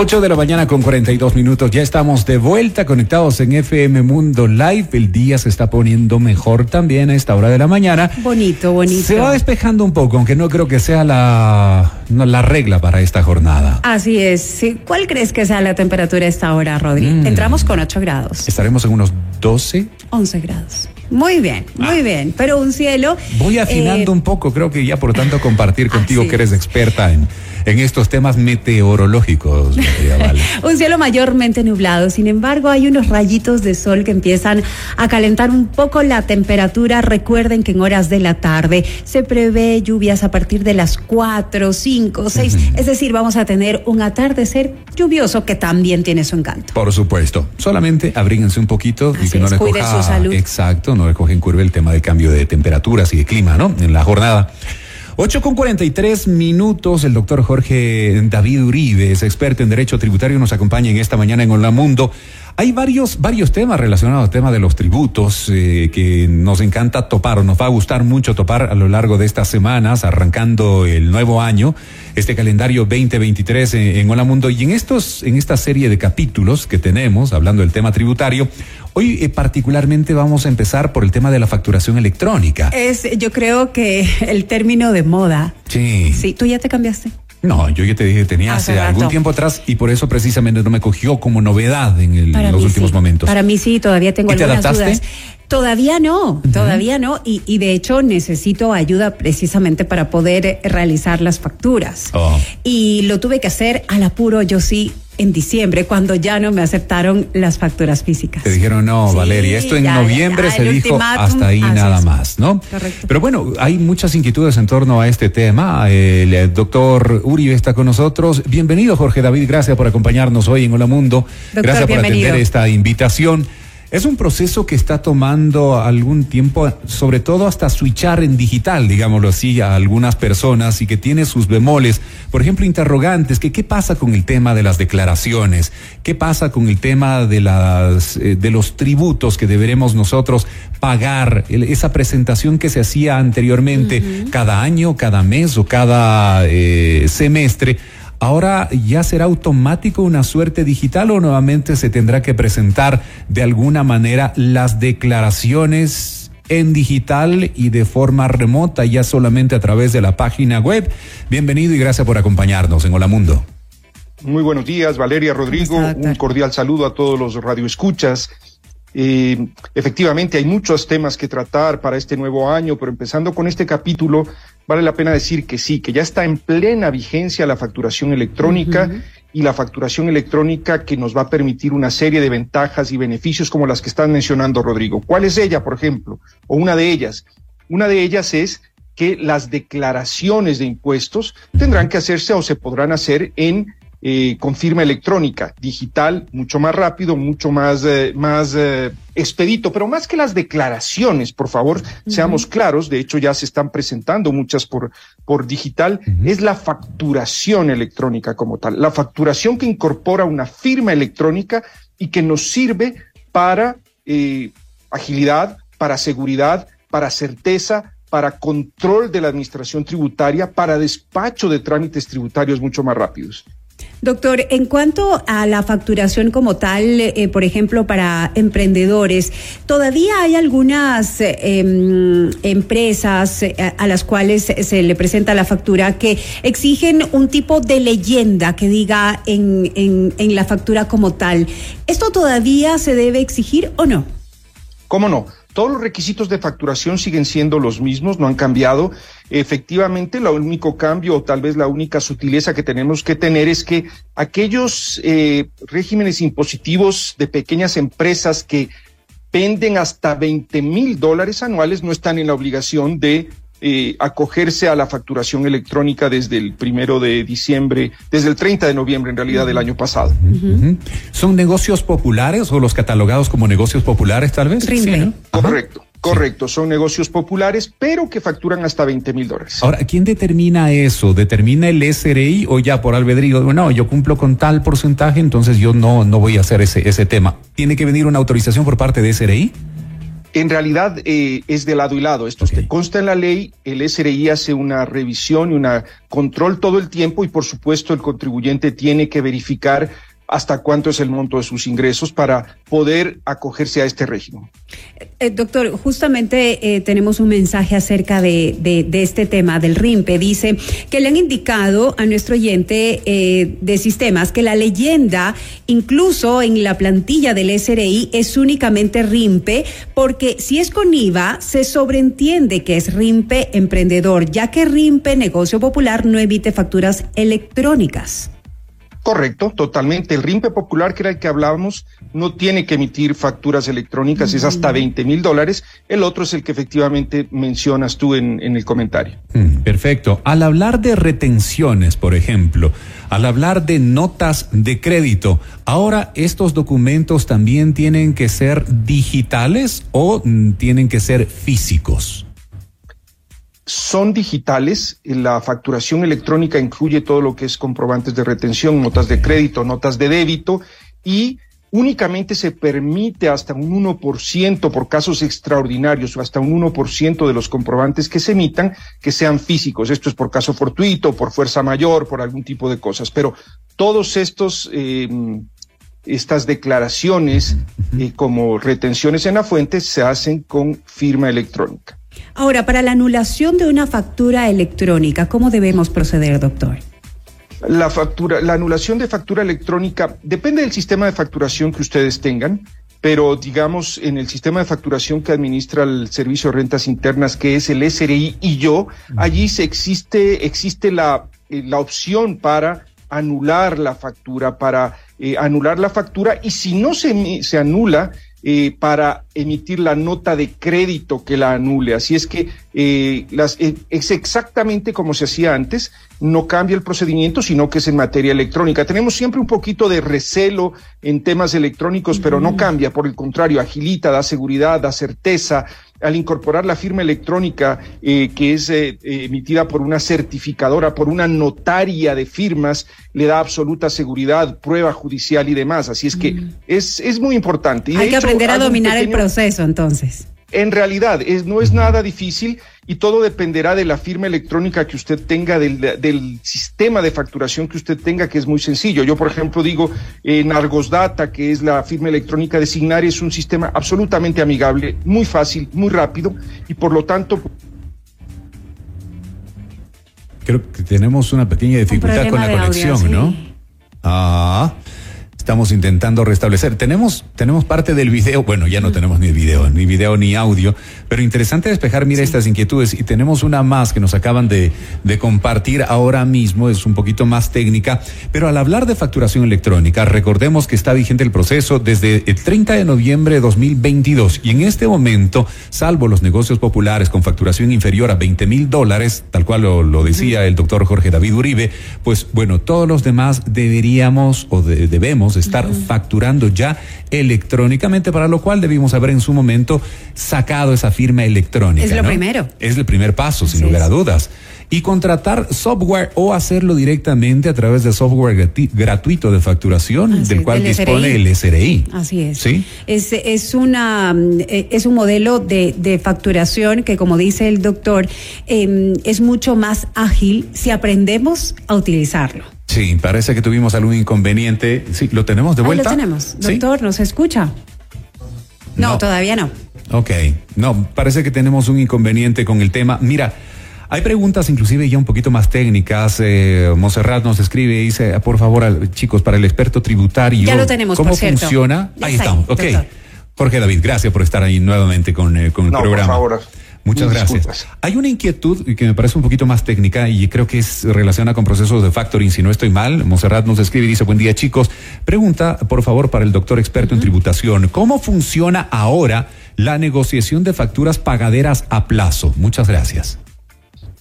8 de la mañana con 42 minutos. Ya estamos de vuelta conectados en FM Mundo Live. El día se está poniendo mejor también a esta hora de la mañana. Bonito, bonito. Se va despejando un poco, aunque no creo que sea la, no, la regla para esta jornada. Así es. ¿Cuál crees que sea la temperatura a esta hora, Rodri? Mm. Entramos con 8 grados. Estaremos en unos 12. 11 grados. Muy bien, muy Ah. bien. Pero un cielo. Voy afinando eh, un poco, creo que ya por tanto compartir contigo Así que eres es. experta en, en estos temas meteorológicos. Vale. Un cielo mayormente nublado, sin embargo hay unos rayitos de sol que empiezan a calentar un poco la temperatura. Recuerden que en horas de la tarde se prevé lluvias a partir de las 4, 5, 6, es decir, vamos a tener un atardecer lluvioso que también tiene su encanto. Por supuesto. Solamente abríguense un poquito y que no es, le cuide coja. su salud. Exacto, no le coge en curva el tema del cambio de temperaturas y de clima, ¿no? En la jornada. 8 con 43 minutos, el doctor Jorge David Uribe, es experto en derecho tributario, nos acompaña en esta mañana en Hola Mundo. Hay varios, varios temas relacionados al tema de los tributos eh, que nos encanta topar o nos va a gustar mucho topar a lo largo de estas semanas, arrancando el nuevo año, este calendario 2023 en, en Hola Mundo. Y en estos, en esta serie de capítulos que tenemos, hablando del tema tributario, hoy eh, particularmente vamos a empezar por el tema de la facturación electrónica. Es, yo creo que el término de moda. Sí. Sí, tú ya te cambiaste. No, yo ya te dije, tenía Hace hace, algún tiempo atrás y por eso precisamente no me cogió como novedad en, el- Para los últimos sí. momentos. Para mí sí, todavía tengo ¿Y te algunas adaptaste? dudas. Todavía no, todavía no. Y, y de hecho necesito ayuda precisamente para poder realizar las facturas. Oh. Y lo tuve que hacer al apuro, yo sí, en diciembre, cuando ya no me aceptaron las facturas físicas. Te dijeron, no, Sí, Valeria, esto en ya, noviembre ya, se dijo hasta ahí nada más, ¿no? Correcto. Pero bueno, hay muchas inquietudes en torno a este tema. El, eh, doctor Uribe está con nosotros. Bienvenido, Jorge David, gracias por acompañarnos hoy en Hola Mundo. Doctor, gracias por bienvenido. atender esta invitación. Es un proceso que está tomando algún tiempo, sobre todo hasta switchar en digital, digámoslo así, a algunas personas y que tiene sus bemoles. Por ejemplo, interrogantes, que qué pasa con el tema de las declaraciones, qué pasa con el tema de las eh, de los tributos que deberemos nosotros pagar, el- esa presentación que se hacía anteriormente cada año, cada mes o cada eh, semestre. Ahora ya será automático una suerte digital o nuevamente se tendrá que presentar de alguna manera las declaraciones en digital y de forma remota, ya solamente a través de la página web. Bienvenido y gracias por acompañarnos en Hola Mundo. Muy buenos días, Valeria Rodrigo. Un cordial saludo a todos los radioescuchas. Eh, efectivamente, hay muchos temas que tratar para este nuevo año, pero empezando con este capítulo, vale la pena decir que sí, que ya está en plena vigencia la facturación electrónica y la facturación electrónica que nos va a permitir una serie de ventajas y beneficios como las que están mencionando, Rodrigo. ¿Cuál es ella, por ejemplo? O una de ellas. Una de ellas es que las declaraciones de impuestos tendrán que hacerse o se podrán hacer en eh, con firma electrónica, digital, mucho más rápido, mucho más, eh, más eh, expedito, pero más que las declaraciones, por favor, seamos claros, de hecho ya se están presentando muchas por, por digital, es la facturación electrónica como tal, la facturación que incorpora una firma electrónica y que nos sirve para agilidad, para seguridad, para certeza, para control de la administración tributaria, para despacho de trámites tributarios mucho más rápidos. Doctor, en cuanto a la facturación como tal, eh, por ejemplo, para emprendedores, todavía hay algunas eh, em, empresas eh, a, las cuales se le presenta la factura que exigen un tipo de leyenda que diga en, en, en la factura como tal. ¿Esto todavía se debe exigir o no? ¿Cómo no? Todos los requisitos de facturación siguen siendo los mismos, no han cambiado. Efectivamente, el único cambio o tal vez la única sutileza que tenemos que tener es que aquellos eh, regímenes impositivos de pequeñas empresas que venden hasta 20 mil dólares anuales no están en la obligación de eh, acogerse a la facturación electrónica desde el primero de diciembre, desde el 30 de noviembre en realidad del año pasado. ¿Son negocios populares o los catalogados como negocios populares tal vez? Rinde. Sí, ¿no? Correcto, correcto. Son negocios populares, pero que facturan hasta 20 mil dólares. Ahora, ¿quién determina eso? ¿Determina el SRI o ya por albedrío? No, yo cumplo con tal porcentaje, entonces yo no, no voy a hacer ese, ese tema. ¿Tiene que venir una autorización por parte de SRI? En realidad eh, es de lado y lado. Esto okay. consta en la ley, el SRI hace una revisión y una control todo el tiempo y por supuesto el contribuyente tiene que verificar hasta cuánto es el monto de sus ingresos para poder acogerse a este régimen. Eh, doctor, justamente eh, tenemos un mensaje acerca de, de, de, este tema del RIMPE. Dice que le han indicado a nuestro oyente eh, de sistemas que la leyenda, incluso en la plantilla del SRI, es únicamente RIMPE, porque si es con IVA, se sobreentiende que es RIMPE emprendedor, ya que RIMPE negocio popular no emite facturas electrónicas. Correcto, totalmente. El RIMPE popular, que era el que hablábamos, no tiene que emitir facturas electrónicas, es hasta 20 mil dólares. El otro es el que efectivamente mencionas tú en, en el comentario. Mm, perfecto. Al hablar de retenciones, por ejemplo, al hablar de notas de crédito, ahora estos documentos también tienen que ser digitales o mm, tienen que ser físicos son digitales. La facturación electrónica incluye todo lo que es comprobantes de retención, notas de crédito, notas de débito y únicamente se permite hasta un 1% por casos extraordinarios o hasta un 1% de los comprobantes que se emitan que sean físicos. Esto es por caso fortuito, por fuerza mayor, por algún tipo de cosas. Pero todos estos... Eh, estas declaraciones eh, como retenciones en la fuente se hacen con firma electrónica. Ahora, para la anulación de una factura electrónica, ¿cómo debemos proceder, doctor? La factura, la anulación de factura electrónica depende del sistema de facturación que ustedes tengan, pero digamos en el sistema de facturación que administra el Servicio de Rentas Internas, que es el SRI y yo, allí se existe, existe la, eh, la opción para anular la factura, para eh, anular la factura, y si no se, se anula, eh, para emitir la nota de crédito que la anule. Así es que eh, las, eh, es exactamente como se hacía antes, no cambia el procedimiento, sino que es en materia electrónica. Tenemos siempre un poquito de recelo en temas electrónicos, pero no cambia, por el contrario, agilita, da seguridad, da certeza, al incorporar la firma electrónica eh, que es eh, emitida por una certificadora, por una notaria de firmas, le da absoluta seguridad, prueba judicial y demás. Así es que mm. es, es muy importante. Y Hay que hecho, aprender a dominar pequeño, el proceso entonces. En realidad, es, no es nada difícil y todo dependerá de la firma electrónica que usted tenga, del, del, sistema de facturación que usted tenga, que es muy sencillo. Yo, por ejemplo, digo, en Argos Data, que es la firma electrónica de Signari, es un sistema absolutamente amigable, muy fácil, muy rápido y por lo tanto... Creo que tenemos una pequeña dificultad con la conexión, audio, ¿no? Ah estamos intentando restablecer. Tenemos, tenemos parte del video, bueno, ya no tenemos ni video, ni video ni audio, pero interesante despejar, mira, sí. estas inquietudes. Y tenemos una más que nos acaban de, de compartir ahora mismo, es un poquito más técnica, pero al hablar de facturación electrónica, recordemos que está vigente el proceso desde el 30 de noviembre de 2022 y en este momento, salvo los negocios populares con facturación inferior a 20 mil dólares, tal cual lo, lo decía el doctor Jorge David Uribe, pues bueno, todos los demás deberíamos o de, debemos estar uh -huh. facturando ya electrónicamente, para lo cual debimos haber en su momento sacado esa firma electrónica. Es lo ¿no? primero. Es el primer paso, Así sin lugar a dudas. Y contratar software o hacerlo directamente a través de software gratu gratuito de facturación, Así del cual dispone el SRI. Así es. ¿Sí? Es, es, una, es un modelo de, de facturación que, como dice el doctor, eh, es mucho más ágil si aprendemos a utilizarlo. Sí, parece que tuvimos algún inconveniente. Sí, ¿lo tenemos de vuelta? Ahí lo tenemos. Doctor, ¿Sí? ¿nos escucha? No, no, todavía no. Ok, no, parece que tenemos un inconveniente con el tema. Mira, hay preguntas inclusive ya un poquito más técnicas. Eh, Monserrat nos escribe y dice, por favor, chicos, para el experto tributario. Ya lo tenemos, ¿Cómo por cierto. funciona? Ya ahí está estamos. Ok. doctor. Jorge David, gracias por estar ahí nuevamente con, eh, con el no, programa. Por favor. Muchas gracias. Disculpas. Hay una inquietud que me parece un poquito más técnica y creo que es relacionada con procesos de factoring, si no estoy mal. Monserrat nos escribe y dice, buen día chicos. Pregunta, por favor, para el doctor experto uh -huh. en tributación, ¿cómo funciona ahora la negociación de facturas pagaderas a plazo? Muchas gracias.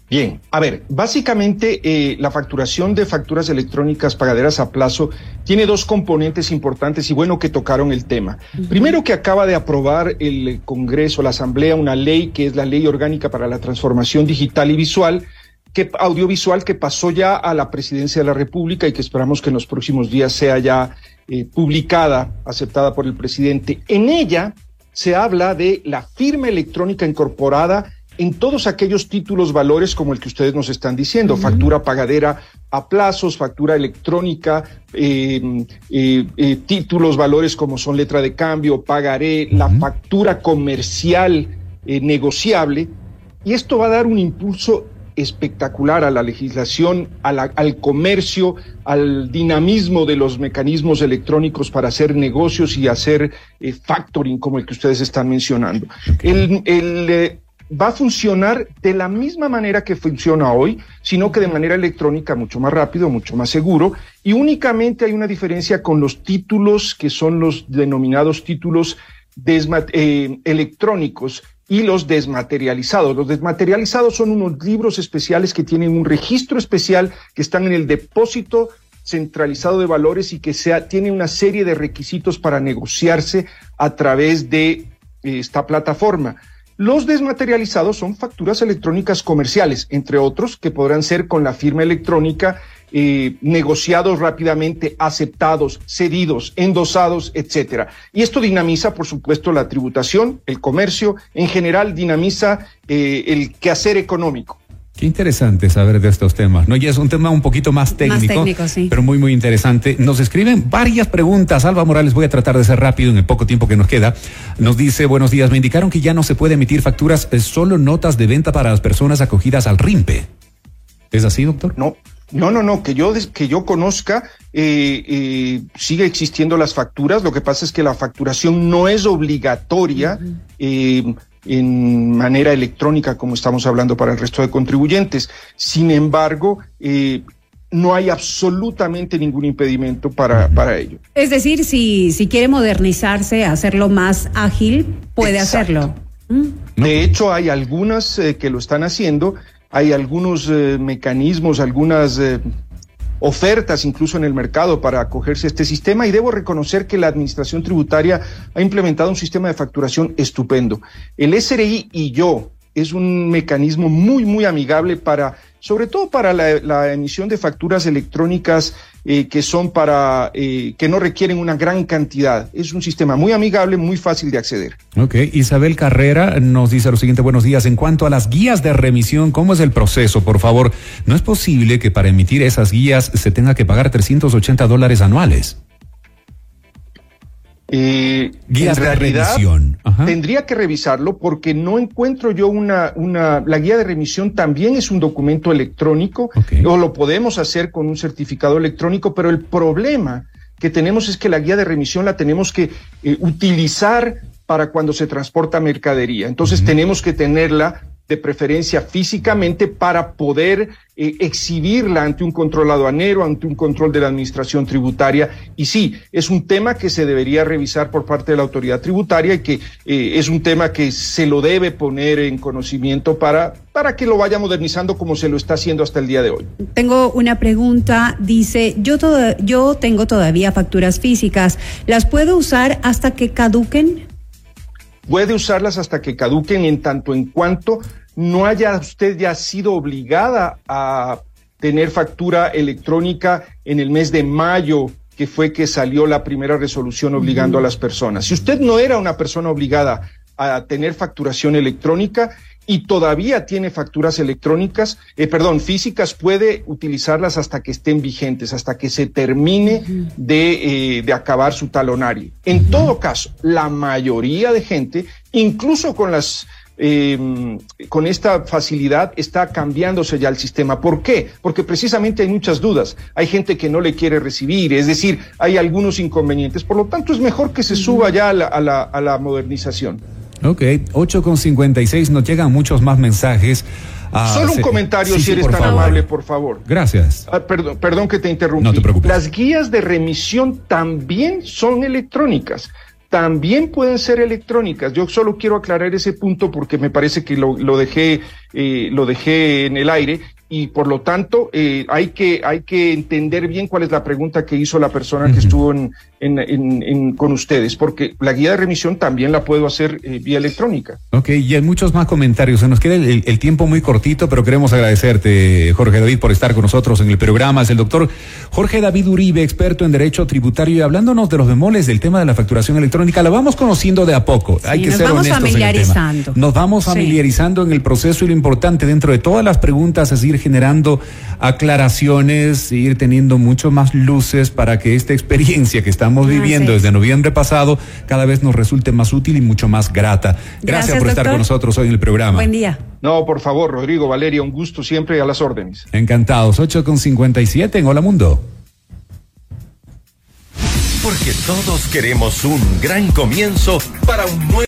Bien, a ver, básicamente eh, la facturación de facturas electrónicas pagaderas a plazo tiene dos componentes importantes y bueno que tocaron el tema. Uh -huh. Primero que acaba de aprobar el Congreso, la Asamblea, una ley que es la Ley Orgánica para la Transformación Digital y Visual, que, audiovisual que pasó ya a la Presidencia de la República y que esperamos que en los próximos días sea ya eh, publicada, aceptada por el presidente. En ella se habla de la firma electrónica incorporada en todos aquellos títulos valores como el que ustedes nos están diciendo, factura pagadera a plazos, factura electrónica, eh, eh, eh, títulos valores como son letra de cambio, pagaré, la factura comercial negociable. Y esto va a dar un impulso espectacular a la legislación, al comercio, al dinamismo de los mecanismos electrónicos para hacer negocios y hacer factoring como el que ustedes están mencionando. El, el va a funcionar de la misma manera que funciona hoy, sino que de manera electrónica mucho más rápido, mucho más seguro, y únicamente hay una diferencia con los títulos que son los denominados títulos eh, electrónicos y los desmaterializados. Los desmaterializados son unos libros especiales que tienen un registro especial que están en el depósito centralizado de valores y que sea, tiene una serie de requisitos para negociarse a través de eh, esta plataforma. Los desmaterializados son facturas electrónicas comerciales, entre otros, que podrán ser con la firma electrónica, eh, negociados rápidamente, aceptados, cedidos, endosados, etcétera. Y esto dinamiza, por supuesto, la tributación, el comercio, en general dinamiza eh, el quehacer económico. Qué interesante saber de estos temas, ¿no? Y es un tema un poquito más técnico, pero muy, muy interesante. Nos escriben varias preguntas. Alba Morales, voy a tratar de ser rápido en el poco tiempo que nos queda. Nos dice, buenos días, me indicaron que ya no se puede emitir facturas, solo notas de venta para las personas acogidas al RIMPE. ¿Es así, doctor? No, no, no, no, que yo, que yo conozca, eh, eh, sigue existiendo las facturas. Lo que pasa es que la facturación no es obligatoria en manera electrónica, como estamos hablando para el resto de contribuyentes. Sin embargo, eh, no hay absolutamente ningún impedimento para, para ello. Es decir, si, si quiere modernizarse, hacerlo más ágil, puede hacerlo. ¿Mm? De hecho, hay algunas eh, que lo están haciendo, hay algunos eh, mecanismos, algunas ofertas incluso en el mercado para acogerse a este sistema y debo reconocer que la Administración Tributaria ha implementado un sistema de facturación estupendo. El SRI y yo es un mecanismo muy, muy amigable para, sobre todo para la, emisión de facturas electrónicas eh, que son para, eh, que no requieren una gran cantidad. Es un sistema muy amigable, muy fácil de acceder. Ok, Isabel Carrera nos dice lo siguiente, buenos días. En cuanto a las guías de remisión, ¿cómo es el proceso? Por favor, ¿no es posible que para emitir esas guías se tenga que pagar 380 dólares anuales? Eh, en realidad, tendría que revisarlo porque no encuentro yo una, una, la guía de remisión también es un documento electrónico, o lo podemos hacer con un certificado electrónico, pero el problema que tenemos es que la guía de remisión la tenemos que eh, utilizar para cuando se transporta mercadería. Entonces tenemos que tenerla de preferencia físicamente para poder eh, exhibirla ante un control aduanero, ante un control de la administración tributaria. Y sí, es un tema que se debería revisar por parte de la autoridad tributaria y que eh, es un tema que se lo debe poner en conocimiento para, para que lo vaya modernizando como se lo está haciendo hasta el día de hoy. Tengo una pregunta, dice, yo, todo, yo tengo todavía facturas físicas, ¿las puedo usar hasta que caduquen? Puede usarlas hasta que caduquen en tanto en cuanto no haya usted ya sido obligada a tener factura electrónica en el mes de mayo, que fue que salió la primera resolución obligando a las personas. Si usted no era una persona obligada a tener facturación electrónica, y todavía tiene facturas electrónicas, eh, perdón, físicas, puede utilizarlas hasta que estén vigentes, hasta que se termine de, eh, de, acabar su talonario. En todo caso, la mayoría de gente, incluso con las eh, con esta facilidad está cambiándose ya el sistema. ¿Por qué? Porque precisamente hay muchas dudas. Hay gente que no le quiere recibir, es decir, hay algunos inconvenientes. Por lo tanto, es mejor que se suba ya a la, a la, a la modernización. Ok, 8 con 56, nos llegan muchos más mensajes. Ah, Solo un comentario, si eres tan amable, por favor. Gracias. Ah, perdón, perdón que te interrumpí. No te preocupes. Las guías de remisión también son electrónicas. También pueden ser electrónicas. Yo solo quiero aclarar ese punto porque me parece que lo, lo dejé, eh, lo dejé en el aire. Y por lo tanto eh, hay, que, hay que entender bien cuál es la pregunta que hizo la persona que estuvo en, en, en, con ustedes, porque la guía de remisión también la puedo hacer eh, vía electrónica. Ok, y hay muchos más comentarios. Se nos queda el, el, tiempo muy cortito, pero queremos agradecerte, Jorge David, por estar con nosotros en el programa. Es el doctor Jorge David Uribe, experto en Derecho Tributario, y hablándonos de los bemoles del tema de la facturación electrónica. La vamos conociendo de a poco. hay que nos ser vamos familiarizando. Nos vamos familiarizando sí. en el proceso y lo importante dentro de todas las preguntas es ir generando aclaraciones, ir teniendo mucho más luces para que esta experiencia que estamos viviendo desde noviembre pasado cada vez nos resulte más útil y mucho más grata. Gracias, Gracias por doctor. estar con nosotros hoy en el programa. Buen día. No, por favor, Rodrigo, Valeria, un gusto siempre a las órdenes. Encantados. 8 con 57 en Hola Mundo. Porque todos queremos un gran comienzo para un nuevo